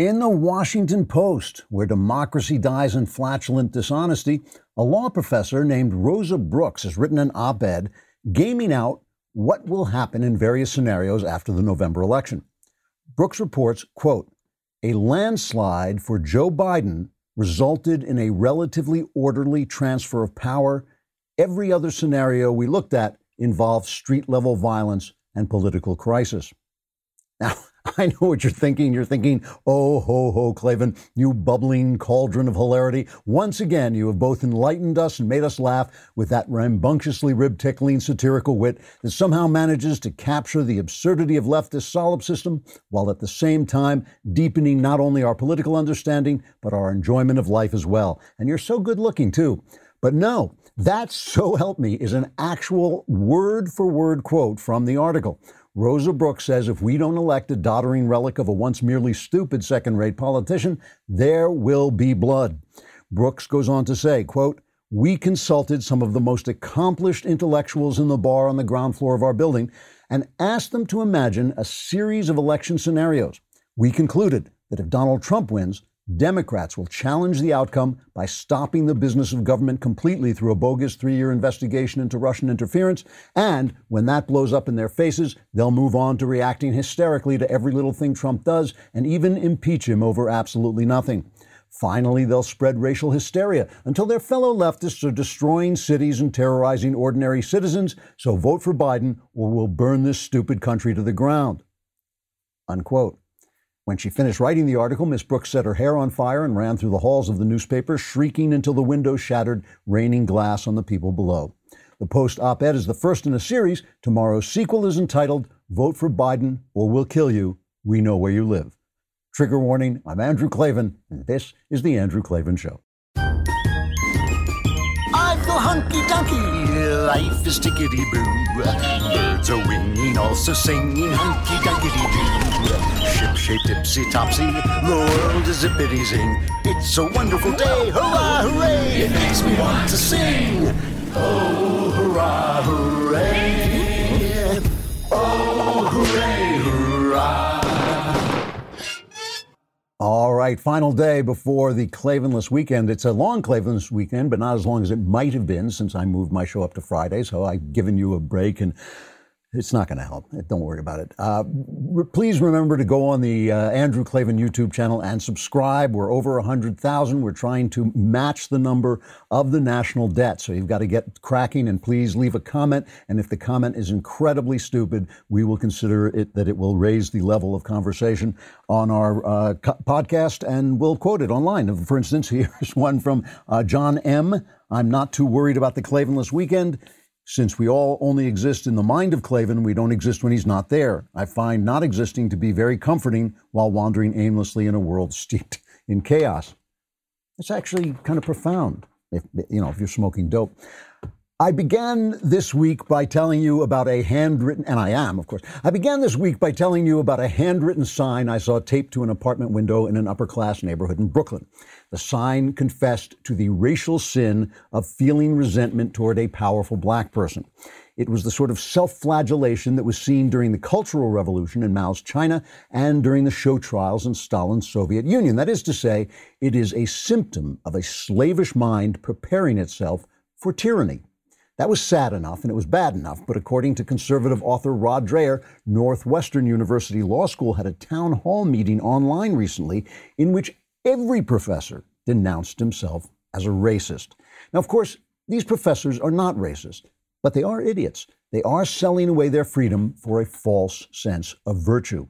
In the Washington Post, where democracy dies in flatulent dishonesty, a law professor named Rosa Brooks has written an op ed gaming out what will happen in various scenarios after the November election. Brooks reports, quote, a landslide for Joe Biden resulted in a relatively orderly transfer of power. Every other scenario we looked at involved street level violence and political crisis. Now, I know what you're thinking. You're thinking, oh, ho, ho, Klavan, you bubbling cauldron of hilarity. Once again, you have both enlightened us and made us laugh with that rambunctiously rib tickling satirical wit that somehow manages to capture the absurdity of leftist solipsism while at the same time deepening not only our political understanding, but our enjoyment of life as well. And you're so good looking, too. But no, that so help me is an actual word for word quote from the article. Rosa Brooks says if we don't elect a doddering relic of a once merely stupid second rate politician, there will be blood. Brooks goes on to say, quote, we consulted some of the most accomplished intellectuals in the bar on the ground floor of our building and asked them to imagine a series of election scenarios. We concluded that if Donald Trump wins, Democrats will challenge the outcome by stopping the business of government completely through a bogus three year investigation into Russian interference. And when that blows up in their faces, they'll move on to reacting hysterically to every little thing Trump does and even impeach him over absolutely nothing. Finally, they'll spread racial hysteria until their fellow leftists are destroying cities and terrorizing ordinary citizens. So vote for Biden or we'll burn this stupid country to the ground. Unquote. When she finished writing the article, Miss Brooks set her hair on fire and ran through the halls of the newspaper, shrieking until the windows shattered, raining glass on the people below. The Post op ed is the first in a series. Tomorrow's sequel is entitled Vote for Biden or We'll Kill You. We Know Where You Live. Trigger warning I'm Andrew Klavan, and this is The Andrew Klavan Show. I feel hunky dunky, life is tickety boo. Birds are winging, also singing hunky dunky doo. Ship shape tipsy topsy, the world is zippity zing. It's a wonderful day, hurrah, hooray! It makes me want to sing. Oh, hurrah, hooray! Oh, All right, final day before the Klavanless weekend. It's a long Klavanless weekend, but not as long as it might have been since I moved my show up to Friday. So I've given you a break and it's not going to help. Don't worry about it. Uh, re- please remember to go on the uh, Andrew Klavan YouTube channel and subscribe. We're over 100,000. We're trying to match the number of the national debt. So you've got to get cracking and please leave a comment. And if the comment is incredibly stupid, we will consider it that it will raise the level of conversation on our uh, co- podcast and we'll quote it online. For instance, here's one from uh, John M. I'm not too worried about the Klavanless weekend. Since we all only exist in the mind of Klavan, we don't exist when he's not there. I find not existing to be very comforting while wandering aimlessly in a world steeped in chaos. It's actually kind of profound, if you know, if you're smoking dope. I began this week by telling you about a handwritten, and I am, of course. I began this week by telling you about a handwritten sign I saw taped to an apartment window in an upper class neighborhood in Brooklyn. The sign confessed to the racial sin of feeling resentment toward a powerful black person. It was the sort of self flagellation that was seen during the Cultural Revolution in Mao's China and during the show trials in Stalin's Soviet Union. That is to say, it is a symptom of a slavish mind preparing itself for tyranny. That was sad enough and it was bad enough, but according to conservative author Rod Dreher, Northwestern University Law School had a town hall meeting online recently in which every professor denounced himself as a racist. Now, of course, these professors are not racist, but they are idiots. They are selling away their freedom for a false sense of virtue.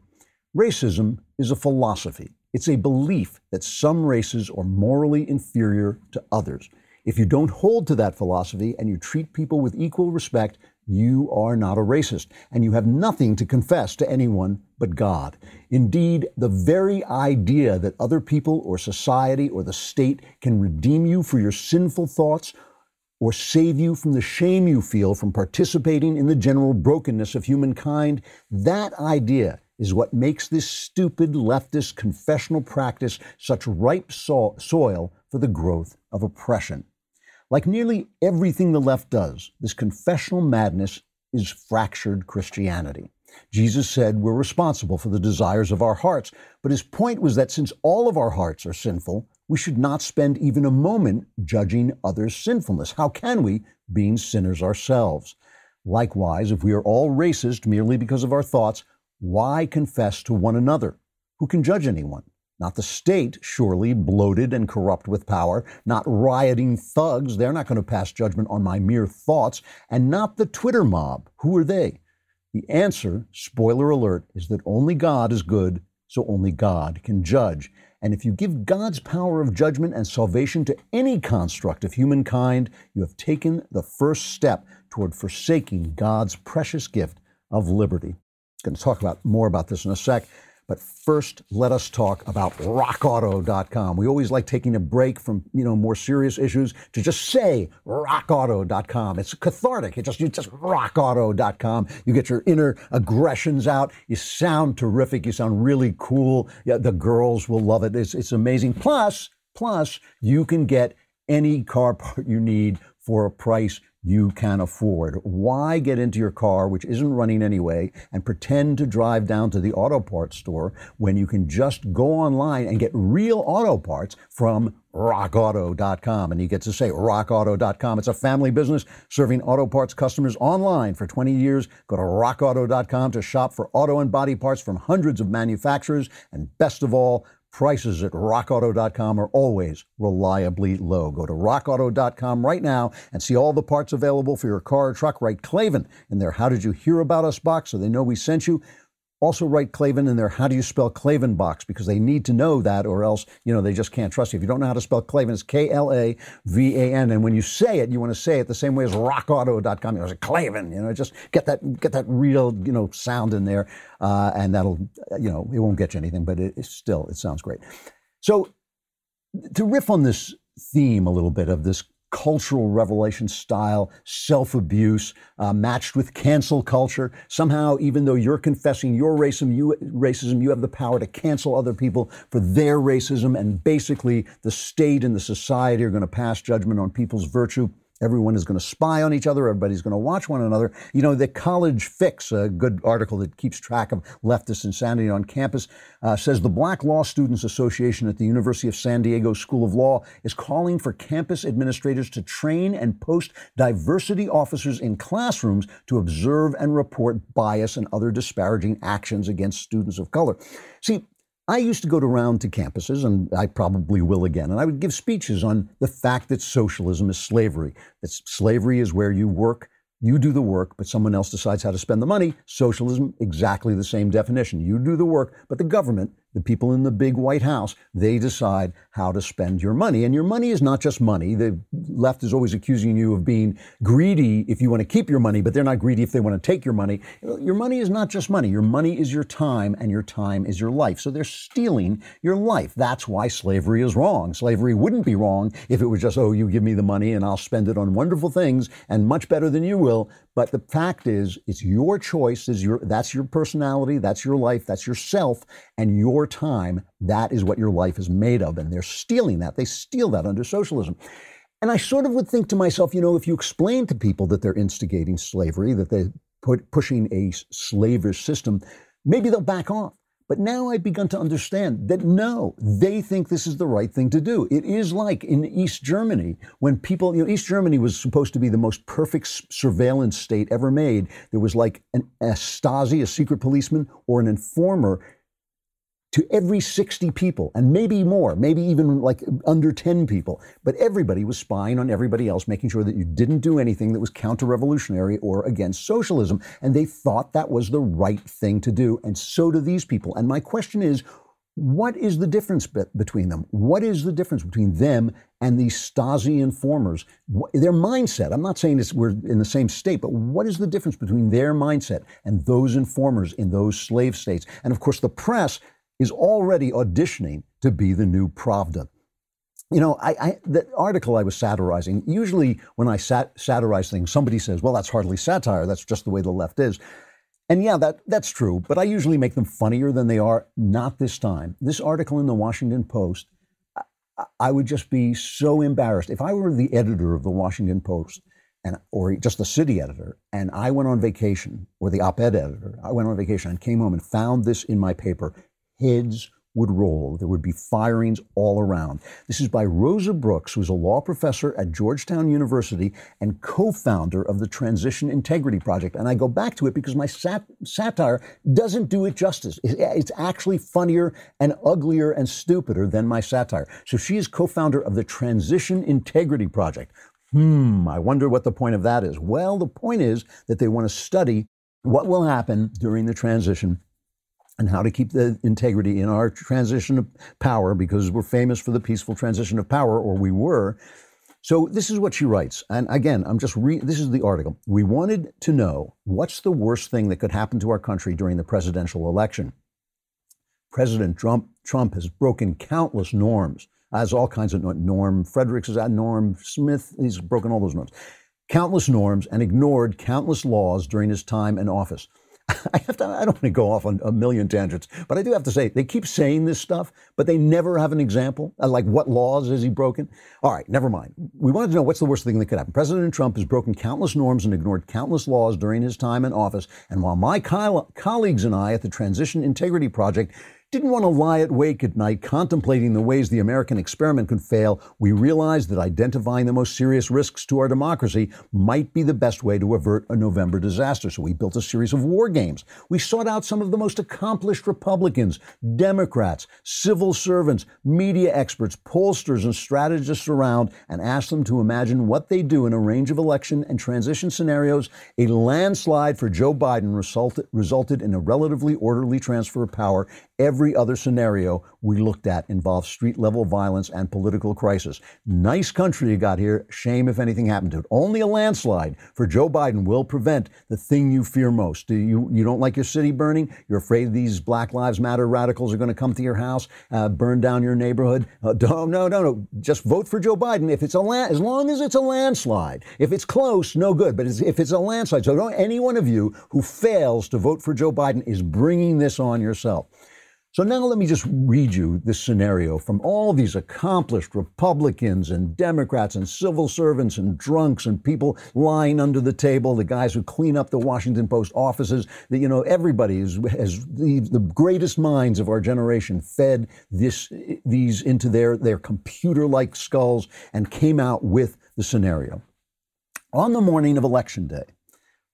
Racism is a philosophy. It's a belief that some races are morally inferior to others. If you don't hold to that philosophy and you treat people with equal respect, you are not a racist, and you have nothing to confess to anyone but God. Indeed, the very idea that other people or society or the state can redeem you for your sinful thoughts or save you from the shame you feel from participating in the general brokenness of humankind, that idea is what makes this stupid leftist confessional practice such ripe so- soil for the growth of oppression. Like nearly everything the left does, this confessional madness is fractured Christianity. Jesus said we're responsible for the desires of our hearts, but his point was that since all of our hearts are sinful, we should not spend even a moment judging others' sinfulness. How can we, being sinners ourselves? Likewise, if we are all racist merely because of our thoughts, why confess to one another? Who can judge anyone? Not the state, surely, bloated and corrupt with power, not rioting thugs, they're not going to pass judgment on my mere thoughts, and not the Twitter mob. Who are they? The answer, spoiler alert, is that only God is good, so only God can judge. And if you give God's power of judgment and salvation to any construct of humankind, you have taken the first step toward forsaking God's precious gift of liberty. I'm going to talk about more about this in a sec. But first, let us talk about rockauto.com. We always like taking a break from, you know, more serious issues to just say rockauto.com. It's cathartic. It just you just rockauto.com. You get your inner aggressions out. You sound terrific. You sound really cool. Yeah, the girls will love it. It's it's amazing. Plus, plus you can get any car part you need for a price you can afford. Why get into your car, which isn't running anyway, and pretend to drive down to the auto parts store when you can just go online and get real auto parts from rockauto.com? And you get to say rockauto.com. It's a family business serving auto parts customers online for 20 years. Go to rockauto.com to shop for auto and body parts from hundreds of manufacturers. And best of all, Prices at rockauto.com are always reliably low. Go to rockauto.com right now and see all the parts available for your car or truck. Write Klavan in their How Did You Hear About Us box so they know we sent you. Also write Klavan in there. How Do You Spell Klavan box because they need to know that or else, you know, they just can't trust you. If you don't know how to spell Klavan, it's K-L-A-V-A-N. And when you say it, you want to say it the same way as rockauto.com. You know, it's Klavan, you know, just get that, get that real, you know, sound in there. Uh, and that'll, you know, it won't get you anything, but it, still, it sounds great. So to riff on this theme a little bit of this cultural revolution style self abuse uh, matched with cancel culture. Somehow, even though you're confessing your racism, you, racism, you have the power to cancel other people for their racism. And basically, the state and the society are going to pass judgment on people's virtue. Everyone is going to spy on each other. Everybody's going to watch one another. You know, the College Fix, a good article that keeps track of leftist insanity on campus, uh, says the Black Law Students Association at the University of San Diego School of Law is calling for campus administrators to train and post diversity officers in classrooms to observe and report bias and other disparaging actions against students of color. See, I used to go around to campuses, and I probably will again, and I would give speeches on the fact that socialism is slavery. That slavery is where you work you do the work, but someone else decides how to spend the money. Socialism, exactly the same definition. You do the work, but the government, the people in the big White House, they decide how to spend your money. And your money is not just money. The left is always accusing you of being greedy if you want to keep your money, but they're not greedy if they want to take your money. Your money is not just money. Your money is your time, and your time is your life. So they're stealing your life. That's why slavery is wrong. Slavery wouldn't be wrong if it was just, oh, you give me the money and I'll spend it on wonderful things and much better than you will. But the fact is, it's your choice. Is your that's your personality. That's your life. That's yourself and your time. That is what your life is made of. And they're stealing that. They steal that under socialism. And I sort of would think to myself, you know, if you explain to people that they're instigating slavery, that they're put, pushing a slavish system, maybe they'll back off. But now I've begun to understand that no, they think this is the right thing to do. It is like in East Germany, when people, you know, East Germany was supposed to be the most perfect surveillance state ever made. There was like an, a Stasi, a secret policeman, or an informer to every 60 people, and maybe more, maybe even like under 10 people. But everybody was spying on everybody else, making sure that you didn't do anything that was counter revolutionary or against socialism. And they thought that was the right thing to do. And so do these people. And my question is, what is the difference be- between them? What is the difference between them and these Stasi informers? What, their mindset. I'm not saying we're in the same state, but what is the difference between their mindset and those informers in those slave states? And of course, the press is already auditioning to be the new Pravda. You know, I, I, the article I was satirizing, usually when I sat, satirize things, somebody says, well, that's hardly satire. That's just the way the left is. And yeah, that, that's true, but I usually make them funnier than they are. Not this time. This article in the Washington Post, I, I would just be so embarrassed. If I were the editor of the Washington Post and or just the city editor, and I went on vacation, or the op-ed editor, I went on vacation and came home and found this in my paper, heads would roll. There would be firings all around. This is by Rosa Brooks, who's a law professor at Georgetown University and co founder of the Transition Integrity Project. And I go back to it because my sat- satire doesn't do it justice. It's actually funnier and uglier and stupider than my satire. So she is co founder of the Transition Integrity Project. Hmm, I wonder what the point of that is. Well, the point is that they want to study what will happen during the transition and how to keep the integrity in our transition of power because we're famous for the peaceful transition of power, or we were. So this is what she writes. And again, I'm just re- this is the article. We wanted to know what's the worst thing that could happen to our country during the presidential election. President Trump, Trump has broken countless norms, as all kinds of norm. Fredericks is at Norm Smith. He's broken all those norms, countless norms, and ignored countless laws during his time in office. I have to, I don't want to go off on a million tangents, but I do have to say they keep saying this stuff, but they never have an example. Uh, like what laws has he broken? All right, never mind. We wanted to know what's the worst thing that could happen. President Trump has broken countless norms and ignored countless laws during his time in office. And while my co- colleagues and I at the Transition Integrity Project didn't want to lie awake at night contemplating the ways the American experiment could fail, we realized that identifying the most serious risks to our democracy might be the best way to avert a November disaster. So we built a series of war games. We sought out some of the most accomplished Republicans, Democrats, civil servants, media experts, pollsters, and strategists around and asked them to imagine what they do in a range of election and transition scenarios. A landslide for Joe Biden resulted, resulted in a relatively orderly transfer of power Every other scenario we looked at involved street level violence and political crisis. Nice country you got here. Shame if anything happened to it. Only a landslide for Joe Biden will prevent the thing you fear most. Do you, you don't like your city burning? You're afraid these Black Lives Matter radicals are going to come to your house, uh, burn down your neighborhood? Uh, no, no, no, no. Just vote for Joe Biden if it's a land, as long as it's a landslide. If it's close, no good. But if it's a landslide, so don't, any one of you who fails to vote for Joe Biden is bringing this on yourself. So now let me just read you this scenario from all these accomplished Republicans and Democrats and civil servants and drunks and people lying under the table, the guys who clean up the Washington Post offices. That you know, everybody is, has the, the greatest minds of our generation fed this these into their their computer-like skulls and came out with the scenario. On the morning of election day,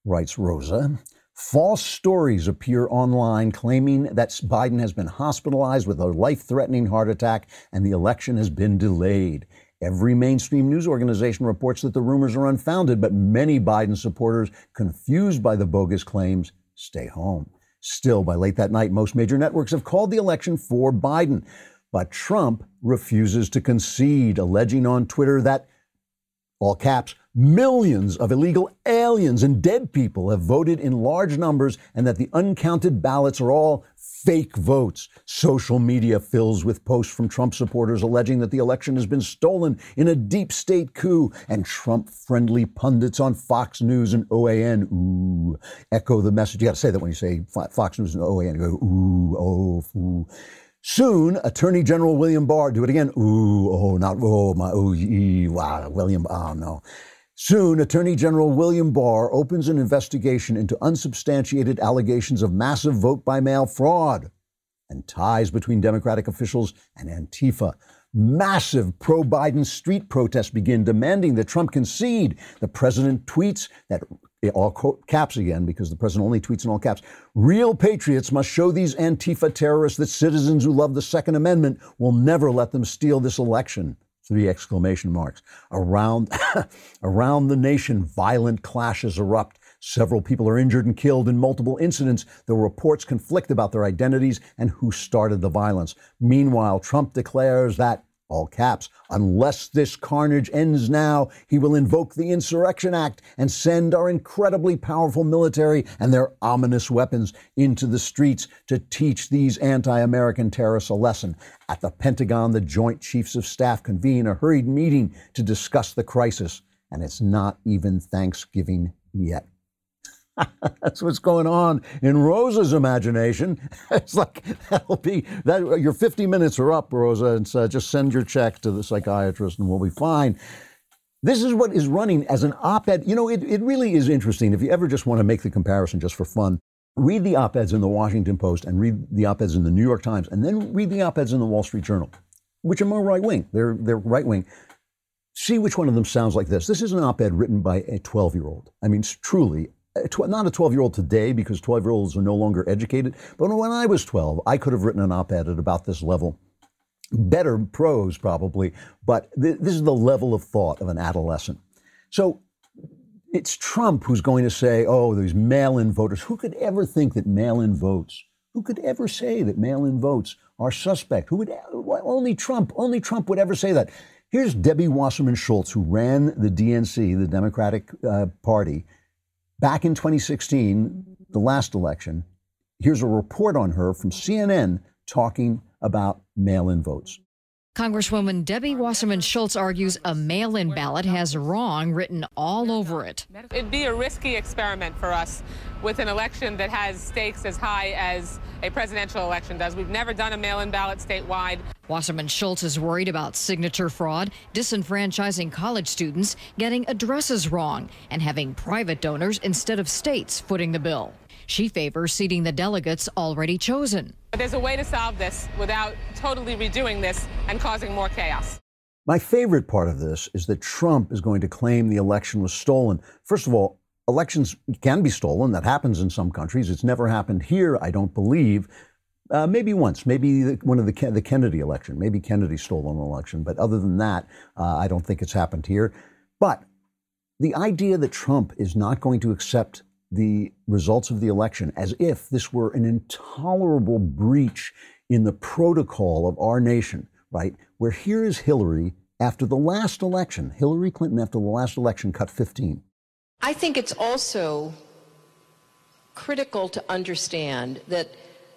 writes Rosa, False stories appear online claiming that Biden has been hospitalized with a life threatening heart attack and the election has been delayed. Every mainstream news organization reports that the rumors are unfounded, but many Biden supporters, confused by the bogus claims, stay home. Still, by late that night, most major networks have called the election for Biden. But Trump refuses to concede, alleging on Twitter that, all caps, Millions of illegal aliens and dead people have voted in large numbers, and that the uncounted ballots are all fake votes. Social media fills with posts from Trump supporters alleging that the election has been stolen in a deep state coup, and Trump friendly pundits on Fox News and OAN, ooh, echo the message. You got to say that when you say Fox News and OAN, you go, ooh, oh, ooh. Soon, Attorney General William Barr, do it again. Ooh, oh, not, oh, my, oh, ee, wow, William, oh, no. Soon, Attorney General William Barr opens an investigation into unsubstantiated allegations of massive vote by mail fraud and ties between Democratic officials and Antifa. Massive pro Biden street protests begin demanding that Trump concede. The president tweets that, all caps again, because the president only tweets in all caps real patriots must show these Antifa terrorists that citizens who love the Second Amendment will never let them steal this election three exclamation marks. Around, around the nation, violent clashes erupt. Several people are injured and killed in multiple incidents. The reports conflict about their identities and who started the violence. Meanwhile, Trump declares that all caps, unless this carnage ends now, he will invoke the Insurrection Act and send our incredibly powerful military and their ominous weapons into the streets to teach these anti American terrorists a lesson. At the Pentagon, the Joint Chiefs of Staff convene a hurried meeting to discuss the crisis, and it's not even Thanksgiving yet. That's what's going on in Rosa's imagination. It's like that'll be that your 50 minutes are up, Rosa, and so just send your check to the psychiatrist and we'll be fine. This is what is running as an op ed. You know, it, it really is interesting. If you ever just want to make the comparison just for fun, read the op eds in the Washington Post and read the op eds in the New York Times, and then read the op eds in the Wall Street Journal, which are more right wing. They're, they're right wing. See which one of them sounds like this. This is an op ed written by a 12 year old. I mean, it's truly, not a 12 year old today because 12 year olds are no longer educated, but when I was 12, I could have written an op ed at about this level. Better prose, probably, but th- this is the level of thought of an adolescent. So it's Trump who's going to say, oh, these mail in voters. Who could ever think that mail in votes? Who could ever say that mail in votes are suspect? Who would, only Trump, only Trump would ever say that. Here's Debbie Wasserman Schultz, who ran the DNC, the Democratic uh, Party, back in 2016, the last election. Here's a report on her from CNN talking about mail in votes. Congresswoman Debbie Wasserman Schultz argues a mail in ballot has wrong written all over it. It'd be a risky experiment for us with an election that has stakes as high as a presidential election does. We've never done a mail in ballot statewide. Wasserman Schultz is worried about signature fraud, disenfranchising college students, getting addresses wrong, and having private donors instead of states footing the bill. She favors seating the delegates already chosen. But there's a way to solve this without totally redoing this and causing more chaos. My favorite part of this is that Trump is going to claim the election was stolen. First of all, elections can be stolen. That happens in some countries. It's never happened here, I don't believe. Uh, maybe once, maybe the, one of the the Kennedy election, maybe Kennedy stole an election, but other than that, uh, I don't think it's happened here. But the idea that Trump is not going to accept the results of the election as if this were an intolerable breach in the protocol of our nation, right? Where here is Hillary after the last election, Hillary Clinton after the last election cut 15. I think it's also critical to understand that,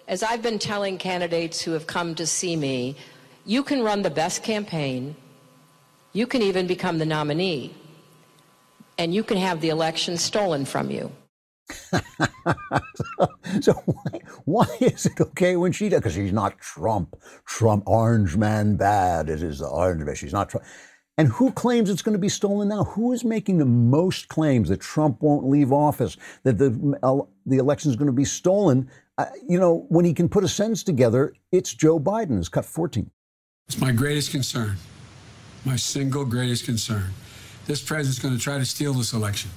as I've been telling candidates who have come to see me, you can run the best campaign, you can even become the nominee, and you can have the election stolen from you. so why, why is it okay when she does? Because she's not Trump. Trump, orange man bad. It is the orange man. She's not Trump. And who claims it's going to be stolen now? Who is making the most claims that Trump won't leave office, that the, uh, the election is going to be stolen? Uh, you know, when he can put a sentence together, it's Joe Biden has cut 14. It's my greatest concern, my single greatest concern. This president's going to try to steal this election.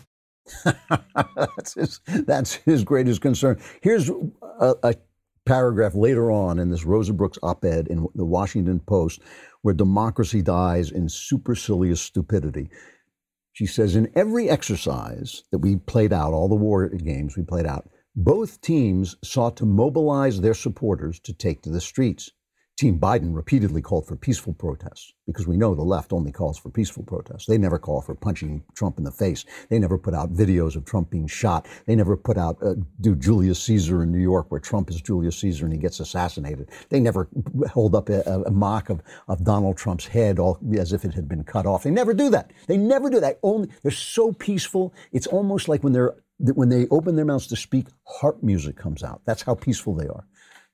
that's, his, that's his greatest concern. Here's a, a paragraph later on in this Rosa Brooks op ed in the Washington Post where democracy dies in supercilious stupidity. She says, in every exercise that we played out, all the war games we played out, both teams sought to mobilize their supporters to take to the streets. Team Biden repeatedly called for peaceful protests because we know the left only calls for peaceful protests. They never call for punching Trump in the face. They never put out videos of Trump being shot. They never put out, uh, do Julius Caesar in New York where Trump is Julius Caesar and he gets assassinated. They never hold up a, a mock of, of Donald Trump's head all, as if it had been cut off. They never do that. They never do that. Only, they're so peaceful. It's almost like when they're when they open their mouths to speak, harp music comes out. That's how peaceful they are.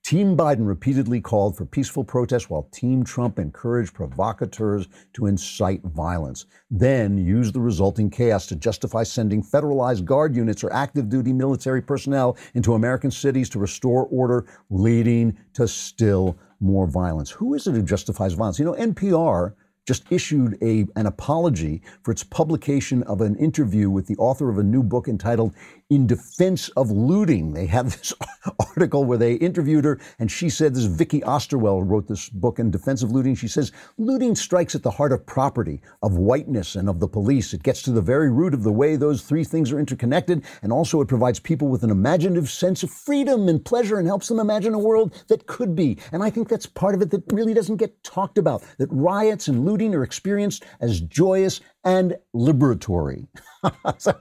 Team Biden repeatedly called for peaceful protests while Team Trump encouraged provocateurs to incite violence, then used the resulting chaos to justify sending federalized guard units or active duty military personnel into American cities to restore order, leading to still more violence. Who is it who justifies violence? You know, NPR just issued a, an apology for its publication of an interview with the author of a new book entitled In Defense of Looting. They have this article where they interviewed her, and she said, This is Vicky Osterweil wrote this book in Defense of Looting. She says, Looting strikes at the heart of property, of whiteness, and of the police. It gets to the very root of the way those three things are interconnected, and also it provides people with an imaginative sense of freedom and pleasure and helps them imagine a world that could be. And I think that's part of it that really doesn't get talked about, that riots and looting are experienced as joyous and liberatory. so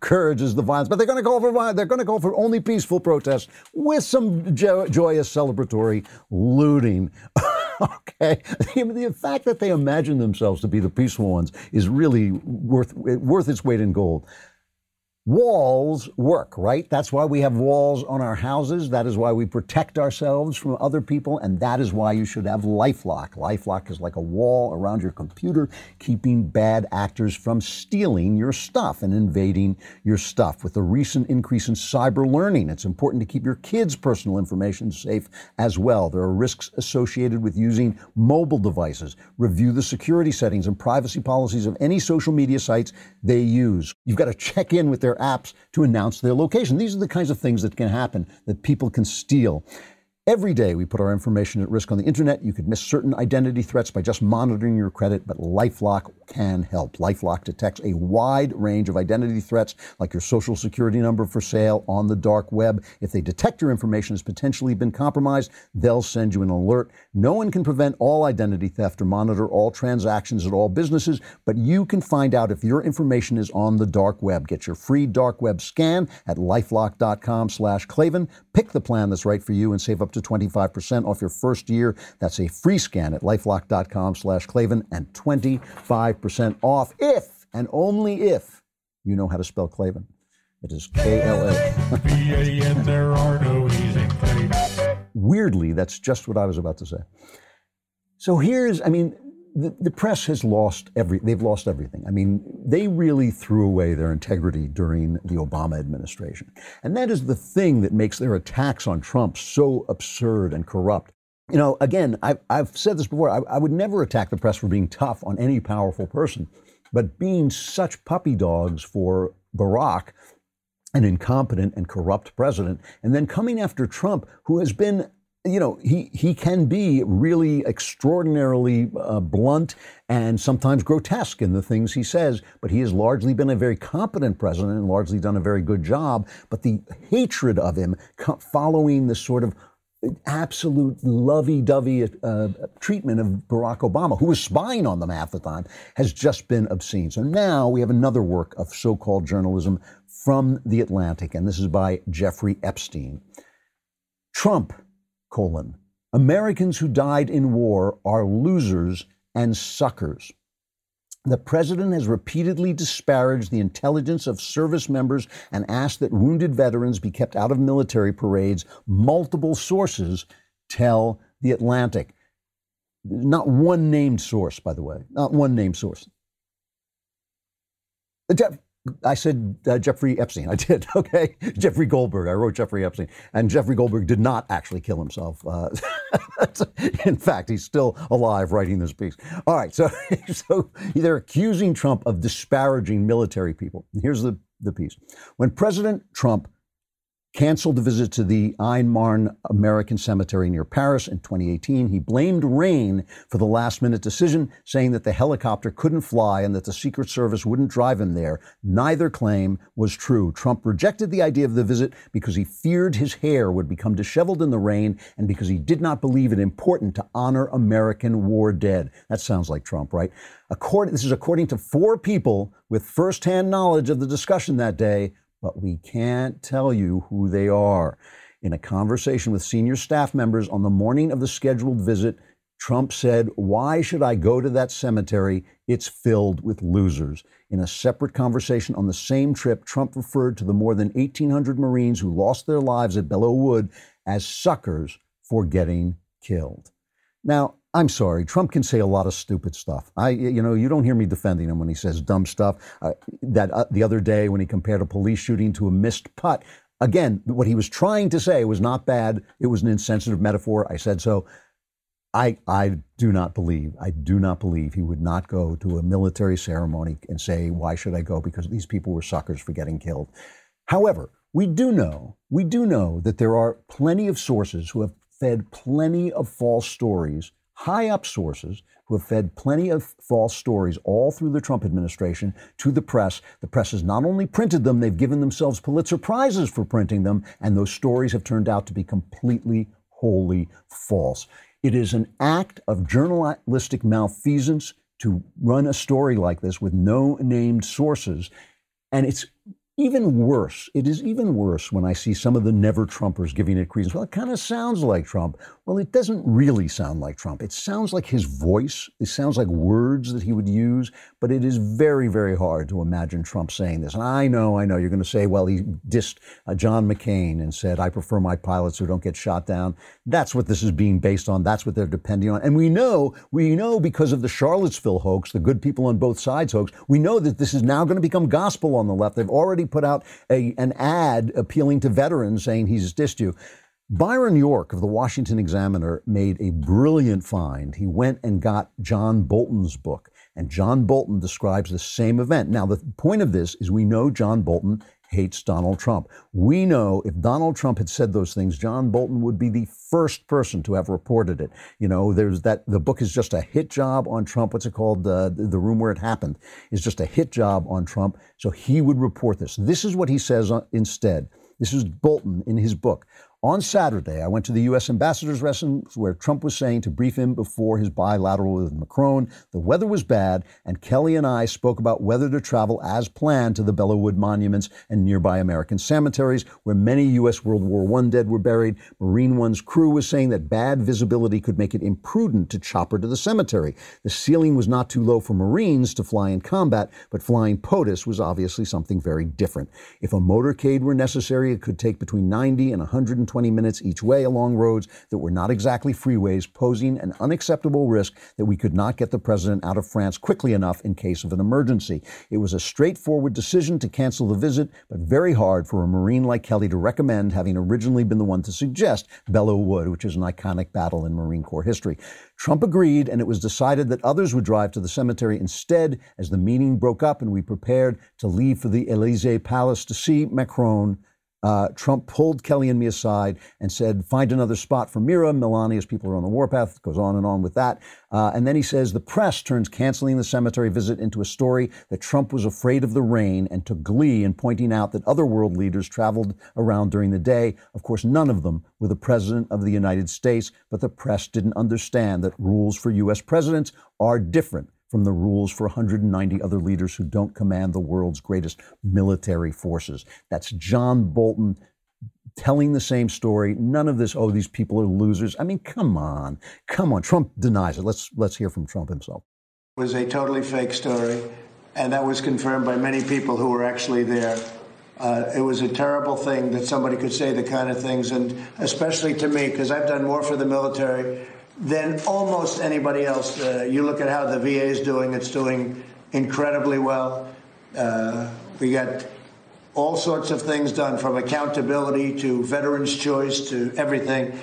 courage is the violence, but they're going to call for violence. They're going to call for only peaceful protests with some jo- joyous celebratory looting. okay, the fact that they imagine themselves to be the peaceful ones is really worth worth its weight in gold. Walls work, right? That's why we have walls on our houses. That is why we protect ourselves from other people. And that is why you should have Lifelock. Lifelock is like a wall around your computer, keeping bad actors from stealing your stuff and invading your stuff. With the recent increase in cyber learning, it's important to keep your kids' personal information safe as well. There are risks associated with using mobile devices. Review the security settings and privacy policies of any social media sites they use. You've got to check in with their apps to announce their location. These are the kinds of things that can happen that people can steal. Every day we put our information at risk on the internet. You could miss certain identity threats by just monitoring your credit, but Lifelock can help. Lifelock detects a wide range of identity threats, like your social security number for sale on the dark web. If they detect your information has potentially been compromised, they'll send you an alert. No one can prevent all identity theft or monitor all transactions at all businesses, but you can find out if your information is on the dark web. Get your free dark web scan at lifelock.com slash Klavan. Pick the plan that's right for you and save up to 25% off your first year. That's a free scan at lifelock.com slash Klavan and 25% off if and only if you know how to spell Klavan. It is K L A. there are no Weirdly, that's just what I was about to say. So here's, I mean, the, the, press has lost every they've lost everything. I mean, they really threw away their integrity during the Obama administration. And that is the thing that makes their attacks on Trump so absurd and corrupt. You know, again, I've, I've said this before, I, I would never attack the press for being tough on any powerful person, but being such puppy dogs for Barack, an incompetent and corrupt president, and then coming after Trump, who has been you know, he, he can be really extraordinarily uh, blunt and sometimes grotesque in the things he says, but he has largely been a very competent president and largely done a very good job. But the hatred of him following the sort of absolute lovey-dovey uh, treatment of Barack Obama, who was spying on them half the time, has just been obscene. So now we have another work of so-called journalism from The Atlantic, and this is by Jeffrey Epstein. Trump colon, Americans who died in war are losers and suckers. The president has repeatedly disparaged the intelligence of service members and asked that wounded veterans be kept out of military parades. Multiple sources tell The Atlantic. Not one named source, by the way, not one named source. I said uh, Jeffrey Epstein. I did. Okay, Jeffrey Goldberg. I wrote Jeffrey Epstein, and Jeffrey Goldberg did not actually kill himself. Uh, in fact, he's still alive writing this piece. All right, so so they're accusing Trump of disparaging military people. Here's the the piece: when President Trump canceled the visit to the Aisne Marne American Cemetery near Paris in 2018. He blamed rain for the last minute decision, saying that the helicopter couldn't fly and that the Secret Service wouldn't drive him there. Neither claim was true. Trump rejected the idea of the visit because he feared his hair would become disheveled in the rain and because he did not believe it important to honor American war dead. That sounds like Trump, right? According, this is according to four people with firsthand knowledge of the discussion that day but we can't tell you who they are. In a conversation with senior staff members on the morning of the scheduled visit, Trump said, Why should I go to that cemetery? It's filled with losers. In a separate conversation on the same trip, Trump referred to the more than 1,800 Marines who lost their lives at Belleau Wood as suckers for getting killed. Now, I'm sorry, Trump can say a lot of stupid stuff. I, you know, you don't hear me defending him when he says dumb stuff. Uh, that uh, the other day when he compared a police shooting to a missed putt. Again, what he was trying to say was not bad. It was an insensitive metaphor. I said so. I, I do not believe, I do not believe he would not go to a military ceremony and say, why should I go? Because these people were suckers for getting killed. However, we do know, we do know that there are plenty of sources who have fed plenty of false stories high up sources who have fed plenty of false stories all through the Trump administration to the press. The press has not only printed them, they've given themselves Pulitzer Prizes for printing them, and those stories have turned out to be completely, wholly false. It is an act of journalistic malfeasance to run a story like this with no named sources. And it's even worse, it is even worse when I see some of the never Trumpers giving it credence. Well, it kind of sounds like Trump. Well, it doesn't really sound like Trump. It sounds like his voice. It sounds like words that he would use, but it is very, very hard to imagine Trump saying this. And I know, I know, you're going to say, well, he dissed uh, John McCain and said, I prefer my pilots who don't get shot down. That's what this is being based on. That's what they're depending on. And we know, we know because of the Charlottesville hoax, the good people on both sides hoax, we know that this is now going to become gospel on the left. They've already put out a, an ad appealing to veterans saying he's dissed you. Byron York of the Washington Examiner made a brilliant find. He went and got John Bolton's book, and John Bolton describes the same event. Now, the point of this is we know John Bolton hates Donald Trump. We know if Donald Trump had said those things, John Bolton would be the first person to have reported it. You know, there's that the book is just a hit job on Trump. What's it called? Uh, the room where it happened is just a hit job on Trump. So he would report this. This is what he says instead. This is Bolton in his book. On Saturday, I went to the U.S. ambassador's residence where Trump was saying to brief him before his bilateral with Macron. The weather was bad, and Kelly and I spoke about whether to travel as planned to the Belleau Wood monuments and nearby American cemeteries where many U.S. World War I dead were buried. Marine One's crew was saying that bad visibility could make it imprudent to chopper to the cemetery. The ceiling was not too low for Marines to fly in combat, but flying POTUS was obviously something very different. If a motorcade were necessary, it could take between 90 and 120 20 minutes each way along roads that were not exactly freeways, posing an unacceptable risk that we could not get the president out of France quickly enough in case of an emergency. It was a straightforward decision to cancel the visit, but very hard for a Marine like Kelly to recommend, having originally been the one to suggest Belleau Wood, which is an iconic battle in Marine Corps history. Trump agreed, and it was decided that others would drive to the cemetery instead as the meeting broke up and we prepared to leave for the Elysee Palace to see Macron uh, Trump pulled Kelly and me aside and said, find another spot for Mira, Melania's people are on the warpath, goes on and on with that. Uh, and then he says the press turns canceling the cemetery visit into a story that Trump was afraid of the rain and took glee in pointing out that other world leaders traveled around during the day. Of course, none of them were the president of the United States, but the press didn't understand that rules for U.S. presidents are different from the rules for 190 other leaders who don't command the world's greatest military forces. That's John Bolton telling the same story. None of this, oh, these people are losers. I mean, come on. Come on. Trump denies it. Let's let's hear from Trump himself. It was a totally fake story, and that was confirmed by many people who were actually there. Uh, it was a terrible thing that somebody could say the kind of things, and especially to me, because I've done more for the military than almost anybody else. Uh, you look at how the VA is doing, it's doing incredibly well. Uh, we got all sorts of things done from accountability to veterans choice to everything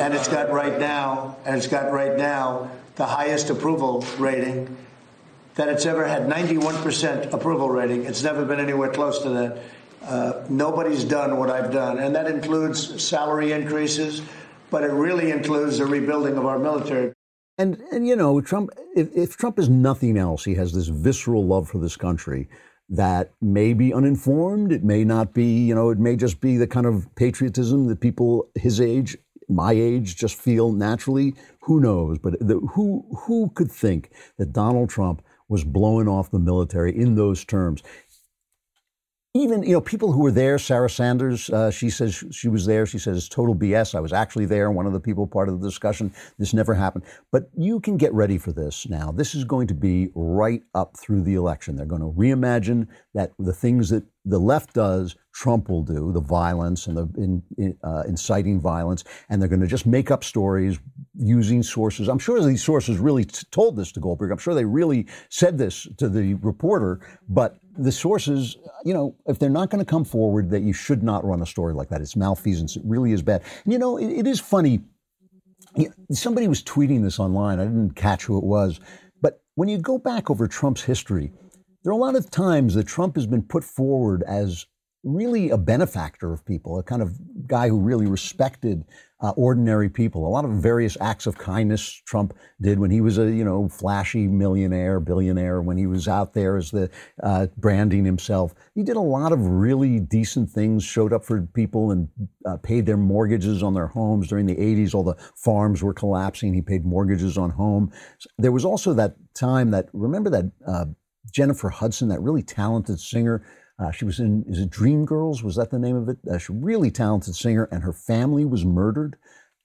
and it's got right now and it's got right now the highest approval rating that it's ever had 91% approval rating it's never been anywhere close to that uh, nobody's done what i've done and that includes salary increases but it really includes the rebuilding of our military. And, and you know, Trump, if, if Trump is nothing else, he has this visceral love for this country that may be uninformed. It may not be, you know, it may just be the kind of patriotism that people his age, my age, just feel naturally. Who knows? But the, who who could think that Donald Trump was blowing off the military in those terms? Even you know people who were there sarah sanders uh, she says she was there. She says it's total bs i was actually there one of the people part of the discussion. This never happened. But you can get ready for this now. This is going to be right up through the election. They're going to reimagine that the things that the left does Trump will do, the violence and the in, in, uh, inciting violence, and they're going to just make up stories using sources. I'm sure these sources really t- told this to Goldberg. I'm sure they really said this to the reporter, but the sources, you know, if they're not going to come forward, that you should not run a story like that. It's malfeasance. It really is bad. You know, it, it is funny. Somebody was tweeting this online. I didn't catch who it was, but when you go back over Trump's history, there are a lot of times that Trump has been put forward as really a benefactor of people, a kind of guy who really respected uh, ordinary people. A lot of various acts of kindness Trump did when he was a you know flashy millionaire, billionaire. When he was out there as the uh, branding himself, he did a lot of really decent things. Showed up for people and uh, paid their mortgages on their homes during the '80s. All the farms were collapsing. He paid mortgages on home. There was also that time that remember that uh, Jennifer Hudson, that really talented singer Uh, she was in, is it Dreamgirls? Was that the name of it? Uh, she's a really talented singer, and her family was murdered.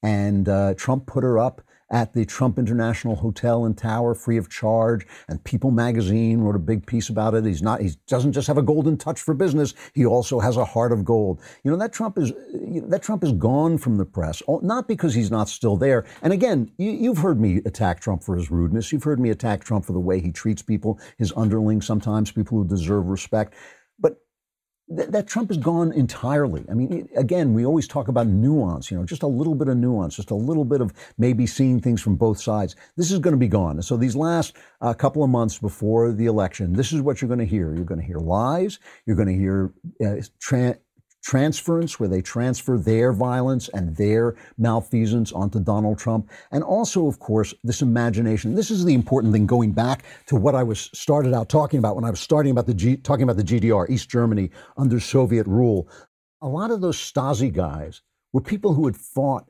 And uh, Trump put her up at the Trump International Hotel and Tower free of charge. And People magazine wrote a big piece about it. He's not, he doesn't just have a golden touch for business. He also has a heart of gold. You know, that Trump is, you know, that Trump is gone from the press, not because he's not still there. And again, you, have heard me attack Trump for his rudeness. You've heard me attack Trump for the way he treats people, his underlings, sometimes people who deserve respect that, that, Trump is gone entirely. I mean, again, we always talk about nuance, you know, just a little bit of nuance, just a little bit of maybe seeing things from both sides. This is going to be gone. So these last uh, couple of months before the election, this is what you're going to hear. You're going to hear lies. You're going to hear uh, transference, where they transfer their violence and their malfeasance onto Donald Trump. And also, of course, this imagination. This is the important thing going back to what I was started out talking about when I was starting about the G, talking about the GDR, East Germany under Soviet rule. A lot of those Stasi guys were people who had fought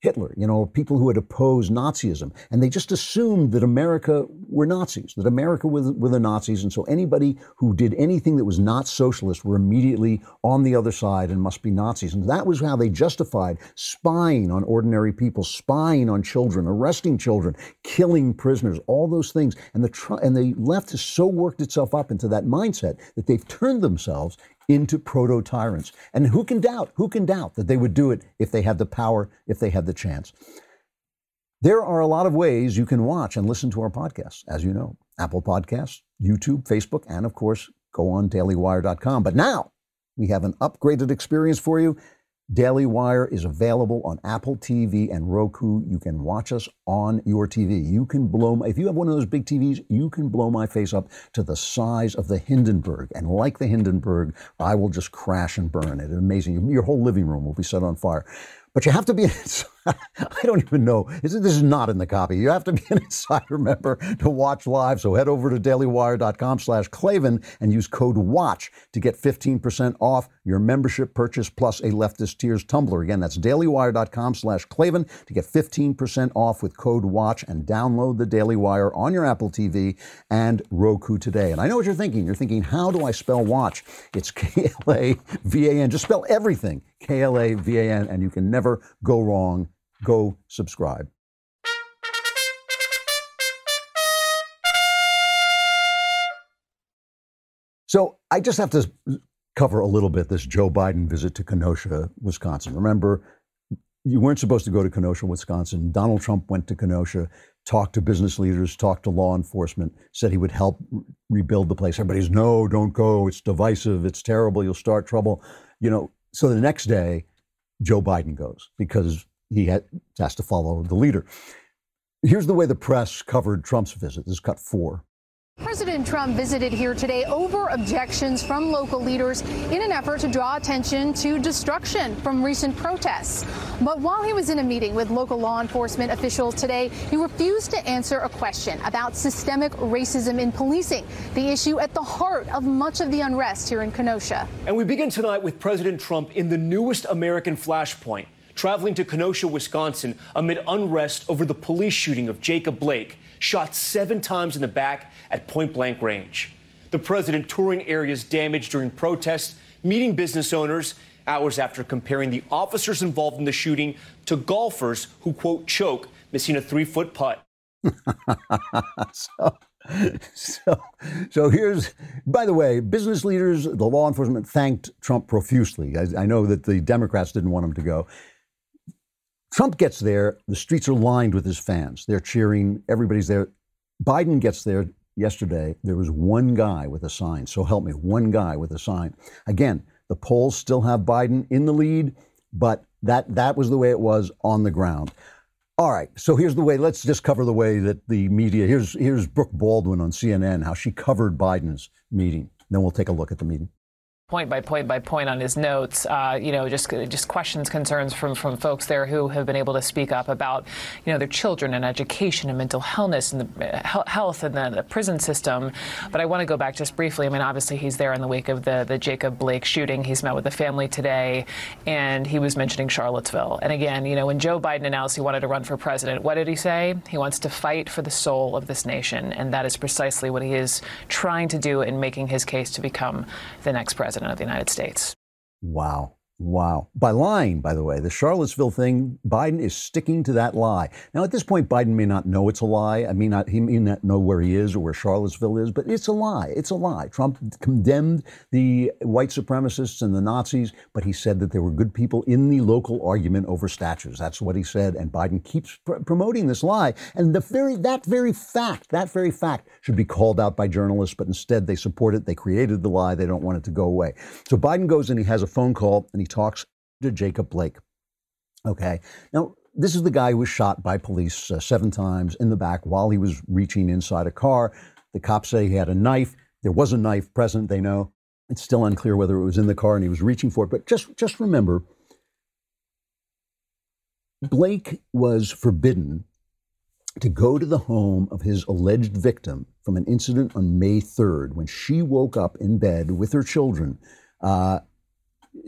Hitler, you know, people who had opposed Nazism. And they just assumed that America were Nazis, that America were, were the Nazis. And so anybody who did anything that was not socialist were immediately on the other side and must be Nazis. And that was how they justified spying on ordinary people, spying on children, arresting children, killing prisoners, all those things. And the, and the left has so worked itself up into that mindset that they've turned themselves into proto tyrants. And who can doubt? Who can doubt that they would do it if they had the power, if they had the chance? There are a lot of ways you can watch and listen to our podcasts, as you know Apple Podcasts, YouTube, Facebook, and of course, go on dailywire.com. But now we have an upgraded experience for you. Daily Wire is available on Apple TV and Roku. You can watch us on your TV. You can blow, if you have one of those big TVs, you can blow my face up to the size of the Hindenburg. And like the Hindenburg, I will just crash and burn it. Amazing. Your whole living room will be set on fire. But you have to be an I don't even know. This is not in the copy. You have to be an insider member to watch live. So head over to dailywire.com slash Klavan and use code WATCH to get 15% off your membership purchase plus a Leftist Tears tumbler. Again, that's dailywire.com slash Klavan to get 15% off with code WATCH and download the Daily Wire on your Apple TV and Roku today. And I know what you're thinking. You're thinking, how do I spell watch? It's K-L-A-V-A-N. Just spell everything K L A V A N, and you can never go wrong. Go subscribe. So I just have to cover a little bit this Joe Biden visit to Kenosha, Wisconsin. Remember, you weren't supposed to go to Kenosha, Wisconsin. Donald Trump went to Kenosha, talked to business leaders, talked to law enforcement, said he would help rebuild the place. Everybody's, no, don't go. It's divisive. It's terrible. You'll start trouble. You know, so the next day, Joe Biden goes because he had, has to follow the leader. Here's the way the press covered Trump's visit. This is cut four. President Trump visited here today over objections from local leaders in an effort to draw attention to destruction from recent protests. But while he was in a meeting with local law enforcement officials today, he refused to answer a question about systemic racism in policing, the issue at the heart of much of the unrest here in Kenosha. And we begin tonight with President Trump in the newest American flashpoint, traveling to Kenosha, Wisconsin, amid unrest over the police shooting of Jacob Blake shot seven times in the back at point blank range. The president touring areas damaged during protests, meeting business owners hours after comparing the officers involved in the shooting to golfers who, quote, choke, missing a three foot putt. so, so, here's, by the way, business leaders, the law enforcement thanked Trump profusely. I, I know that the Democrats didn't want him to go. Trump gets there, the streets are lined with his fans. They're cheering, everybody's there. Biden gets there yesterday. There was one guy with a sign. So help me, one guy with a sign. Again, the polls still have Biden in the lead, but that that was the way it was on the ground. All right, so here's the way. Let's just cover the way that the media. Here's here's Brooke Baldwin on CNN how she covered Biden's meeting. Then we'll take a look at the meeting. Point by point by point on his notes, uh, you know, just just questions, concerns from from folks there who have been able to speak up about, you know, their children and education and mental healthness and the uh, health and the, the prison system. But I want to go back just briefly. I mean, obviously he's there in the wake of the the Jacob Blake shooting. He's met with the family today, and he was mentioning Charlottesville. And again, you know, when Joe Biden announced he wanted to run for president, what did he say? He wants to fight for the soul of this nation, and that is precisely what he is trying to do in making his case to become the next president president of the United States. Wow. Wow. By lying, by the way, the Charlottesville thing, Biden is sticking to that lie. Now, at this point, Biden may not know it's a lie. I mean, not, he may not know where he is or where Charlottesville is, but it's a lie. It's a lie. Trump condemned the white supremacists and the Nazis, but he said that there were good people in the local argument over statues. That's what he said. And Biden keeps pr- promoting this lie. And the very, that very fact, that very fact should be called out by journalists, but instead they support it. They created the lie. They don't want it to go away. So Biden goes and he has a phone call and he talks to Jacob Blake. Okay. Now, this is the guy who was shot by police uh, seven times in the back while he was reaching inside a car. The cops say he had a knife. There was a knife present, they know. It's still unclear whether it was in the car and he was reaching for it. But just, just remember Blake was forbidden to go to the home of his alleged victim from an incident on May 3rd when she woke up in bed with her children. Uh,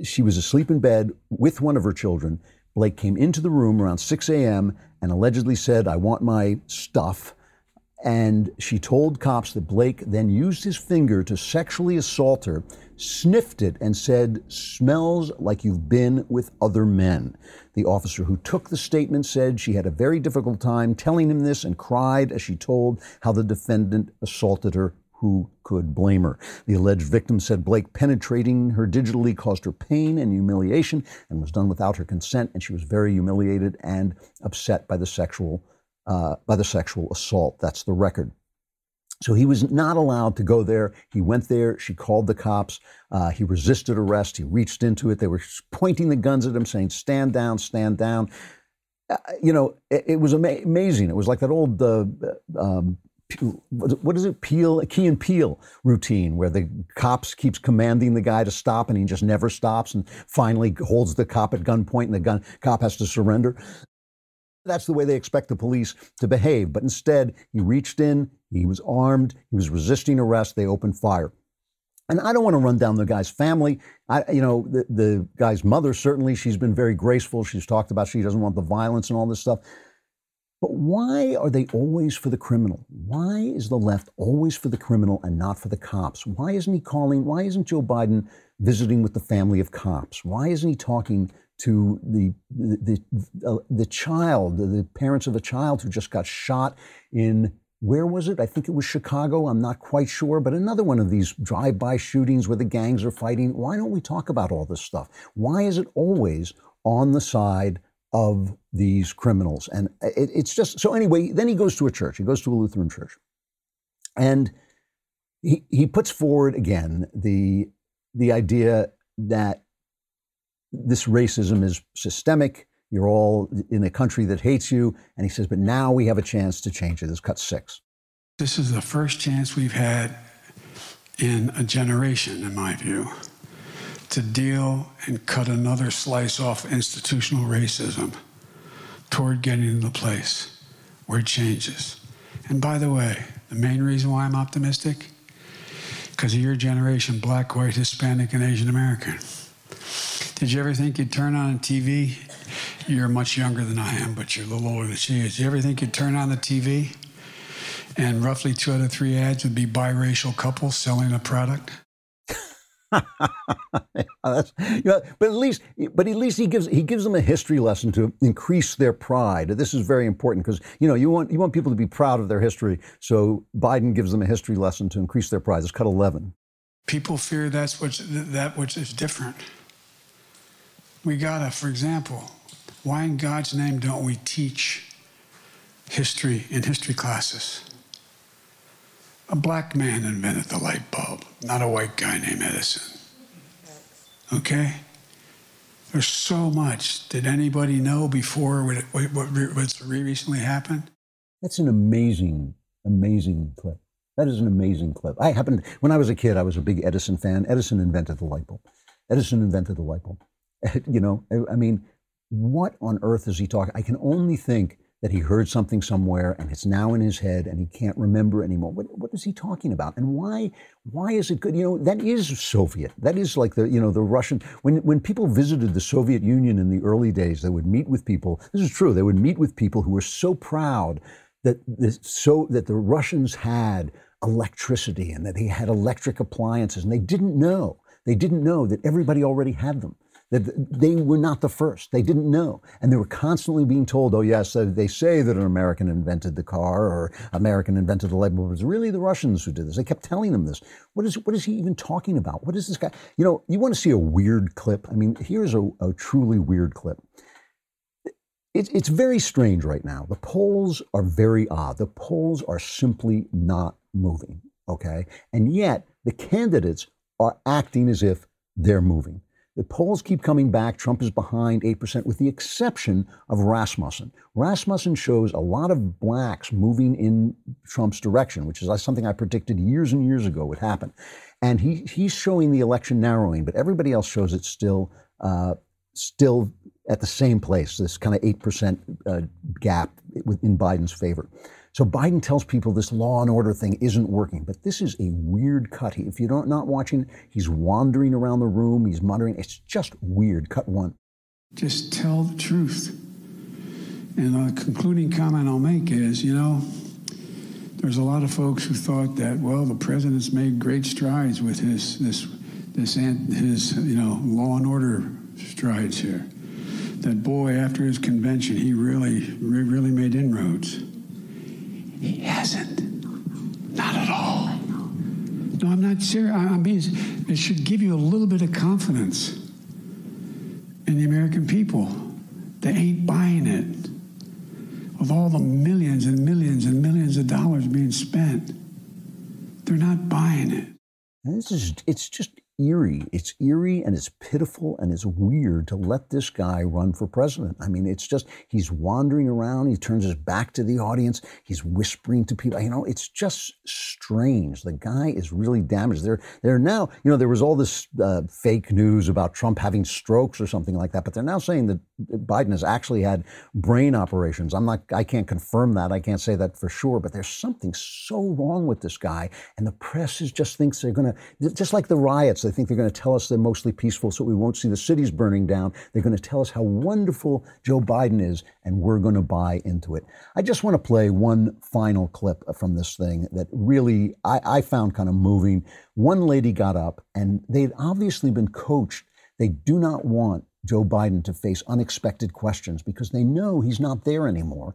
she was asleep in bed with one of her children. Blake came into the room around 6 a.m. and allegedly said, I want my stuff. And she told cops that Blake then used his finger to sexually assault her, sniffed it, and said, Smells like you've been with other men. The officer who took the statement said she had a very difficult time telling him this and cried as she told how the defendant assaulted her who could blame her? The alleged victim said Blake penetrating her digitally caused her pain and humiliation and was done without her consent, and she was very humiliated and upset by the sexual uh, by the sexual assault. That's the record. So he was not allowed to go there. He went there. She called the cops. Uh, he resisted arrest. He reached into it. They were pointing the guns at him, saying, "Stand down, stand down." Uh, you know, it, it was ama- amazing. It was like that old uh, um, what is it? Peele, Key and Peele routine where the cops keeps commanding the guy to stop and he just never stops and finally holds the cop at gunpoint and the gun cop has to surrender. That's the way they expect the police to behave. But instead, he reached in, he was armed, he was resisting arrest, they opened fire. And I don't want to run down the guy's family. I, you know, the, the guy's mother, certainly, she's been very graceful. She's talked about she doesn't want the violence and all this stuff. But why are they always for the criminal? Why is the left always for the criminal and not for the cops? Why isn't he calling? Why isn't Joe Biden visiting with the family of cops? Why isn't he talking to the the the, uh, the child, the parents of a child who just got shot in where was it? I think it was Chicago. I'm not quite sure, but another one of these drive-by shootings where the gangs are fighting. Why don't we talk about all this stuff? Why is it always on the side of these criminals. And it, it's just so anyway, then he goes to a church, he goes to a Lutheran church. And he, he puts forward again the, the idea that this racism is systemic. You're all in a country that hates you. And he says, but now we have a chance to change it. This cut six. This is the first chance we've had in a generation, in my view, to deal and cut another slice off institutional racism toward getting to the place where it changes. And by the way, the main reason why I'm optimistic, because of your generation, black, white, Hispanic, and Asian American. Did you ever think you'd turn on a TV? You're much younger than I am, but you're a little older than she is. Did you ever think you'd turn on the TV and roughly two out of three ads would be biracial couples selling a product? you know, but at least, but at least he gives he gives them a history lesson to increase their pride. This is very important because you know you want you want people to be proud of their history. So Biden gives them a history lesson to increase their pride. It's cut eleven. People fear that's what that which is different. We gotta, for example, why in God's name don't we teach history in history classes? A black man invented the light bulb, not a white guy named Edison. Okay? There's so much. Did anybody know before what, what, what recently happened? That's an amazing, amazing clip. That is an amazing clip. I happened when I was a kid, I was a big Edison fan. Edison invented the light bulb. Edison invented the light bulb. you know, I mean, what on earth is he talking? I can only think that he heard something somewhere and it's now in his head and he can't remember anymore. What, what is he talking about? And why why is it good? You know, that is Soviet. That is like the you know the Russian when when people visited the Soviet Union in the early days, they would meet with people. This is true. They would meet with people who were so proud that this, so that the Russians had electricity and that they had electric appliances and they didn't know. They didn't know that everybody already had them that they were not the first. They didn't know. And they were constantly being told, oh, yes, uh, they say that an American invented the car or American invented the light bulb. It was really the Russians who did this. They kept telling them this. What is, what is he even talking about? What is this guy? You know, you want to see a weird clip? I mean, here's a, a truly weird clip. It, it's very strange right now. The polls are very odd. The polls are simply not moving, okay? And yet the candidates are acting as if they're moving. The polls keep coming back. Trump is behind 8%, with the exception of Rasmussen. Rasmussen shows a lot of blacks moving in Trump's direction, which is something I predicted years and years ago would happen. And he, he's showing the election narrowing, but everybody else shows it still, uh, still at the same place, this kind of 8% uh, gap in Biden's favor. So Biden tells people this law and order thing isn't working, but this is a weird cut. If you're not watching, he's wandering around the room, he's muttering. It's just weird. Cut one. Just tell the truth. And the concluding comment I'll make is, you know, there's a lot of folks who thought that, well, the president's made great strides with his this this his you know law and order strides here. That boy, after his convention, he really really made inroads. He hasn't. Not at all. No, I'm not serious. I'm being. It should give you a little bit of confidence in the American people. They ain't buying it. With all the millions and millions and millions of dollars being spent, they're not buying it. this is. It's just eerie. It's eerie and it's pitiful and it's weird to let this guy run for president. I mean, it's just, he's wandering around. He turns his back to the audience. He's whispering to people. You know, it's just strange. The guy is really damaged. They're, they're now, you know, there was all this uh, fake news about Trump having strokes or something like that, but they're now saying that Biden has actually had brain operations. I'm not, I can't confirm that. I can't say that for sure, but there's something so wrong with this guy. And the press is just thinks they're going to, just like the riots, they think they're going to tell us they're mostly peaceful so we won't see the cities burning down. They're going to tell us how wonderful Joe Biden is, and we're going to buy into it. I just want to play one final clip from this thing that really I, I found kind of moving. One lady got up, and they'd obviously been coached. They do not want Joe Biden to face unexpected questions because they know he's not there anymore.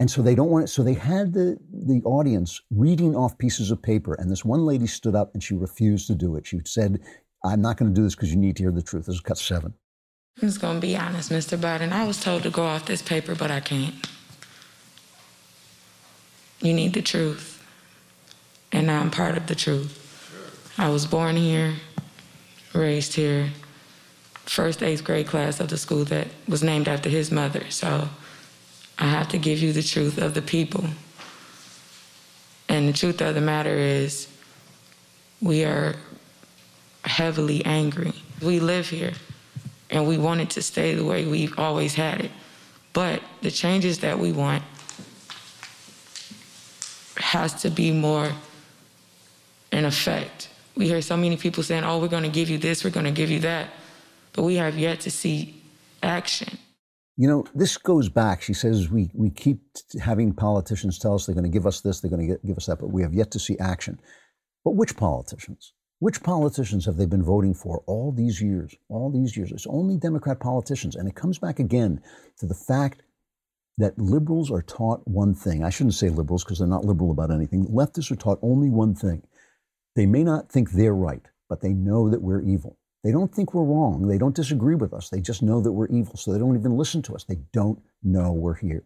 And so they don't want it. So they had the, the audience reading off pieces of paper. And this one lady stood up and she refused to do it. She said, I'm not going to do this because you need to hear the truth. This is cut seven. I'm just going to be honest, Mr. Biden. I was told to go off this paper, but I can't. You need the truth. And I'm part of the truth. I was born here, raised here, first eighth grade class of the school that was named after his mother. So I have to give you the truth of the people. And the truth of the matter is, we are heavily angry. We live here and we want it to stay the way we've always had it. But the changes that we want has to be more in effect. We hear so many people saying, oh, we're going to give you this, we're going to give you that. But we have yet to see action. You know, this goes back. She says we, we keep having politicians tell us they're going to give us this, they're going to give us that, but we have yet to see action. But which politicians? Which politicians have they been voting for all these years? All these years. It's only Democrat politicians. And it comes back again to the fact that liberals are taught one thing. I shouldn't say liberals because they're not liberal about anything. Leftists are taught only one thing. They may not think they're right, but they know that we're evil. They don't think we're wrong. They don't disagree with us. They just know that we're evil. So they don't even listen to us. They don't know we're here.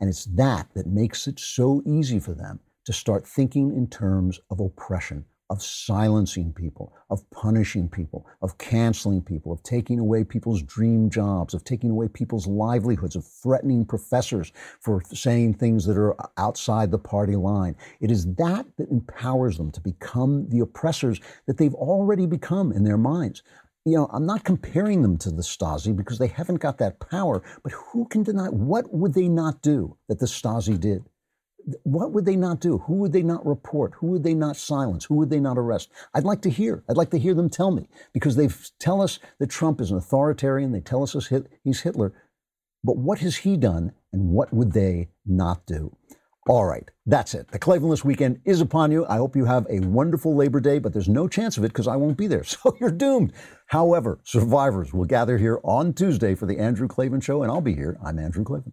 And it's that that makes it so easy for them to start thinking in terms of oppression of silencing people, of punishing people, of canceling people, of taking away people's dream jobs, of taking away people's livelihoods, of threatening professors for saying things that are outside the party line. It is that that empowers them to become the oppressors that they've already become in their minds. You know, I'm not comparing them to the Stasi because they haven't got that power, but who can deny what would they not do that the Stasi did? What would they not do? Who would they not report? Who would they not silence? Who would they not arrest? I'd like to hear. I'd like to hear them tell me because they tell us that Trump is an authoritarian. They tell us he's Hitler. But what has he done and what would they not do? All right, that's it. The Klavanless weekend is upon you. I hope you have a wonderful Labor Day, but there's no chance of it because I won't be there. So you're doomed. However, survivors will gather here on Tuesday for the Andrew Klavan Show, and I'll be here. I'm Andrew Klavan.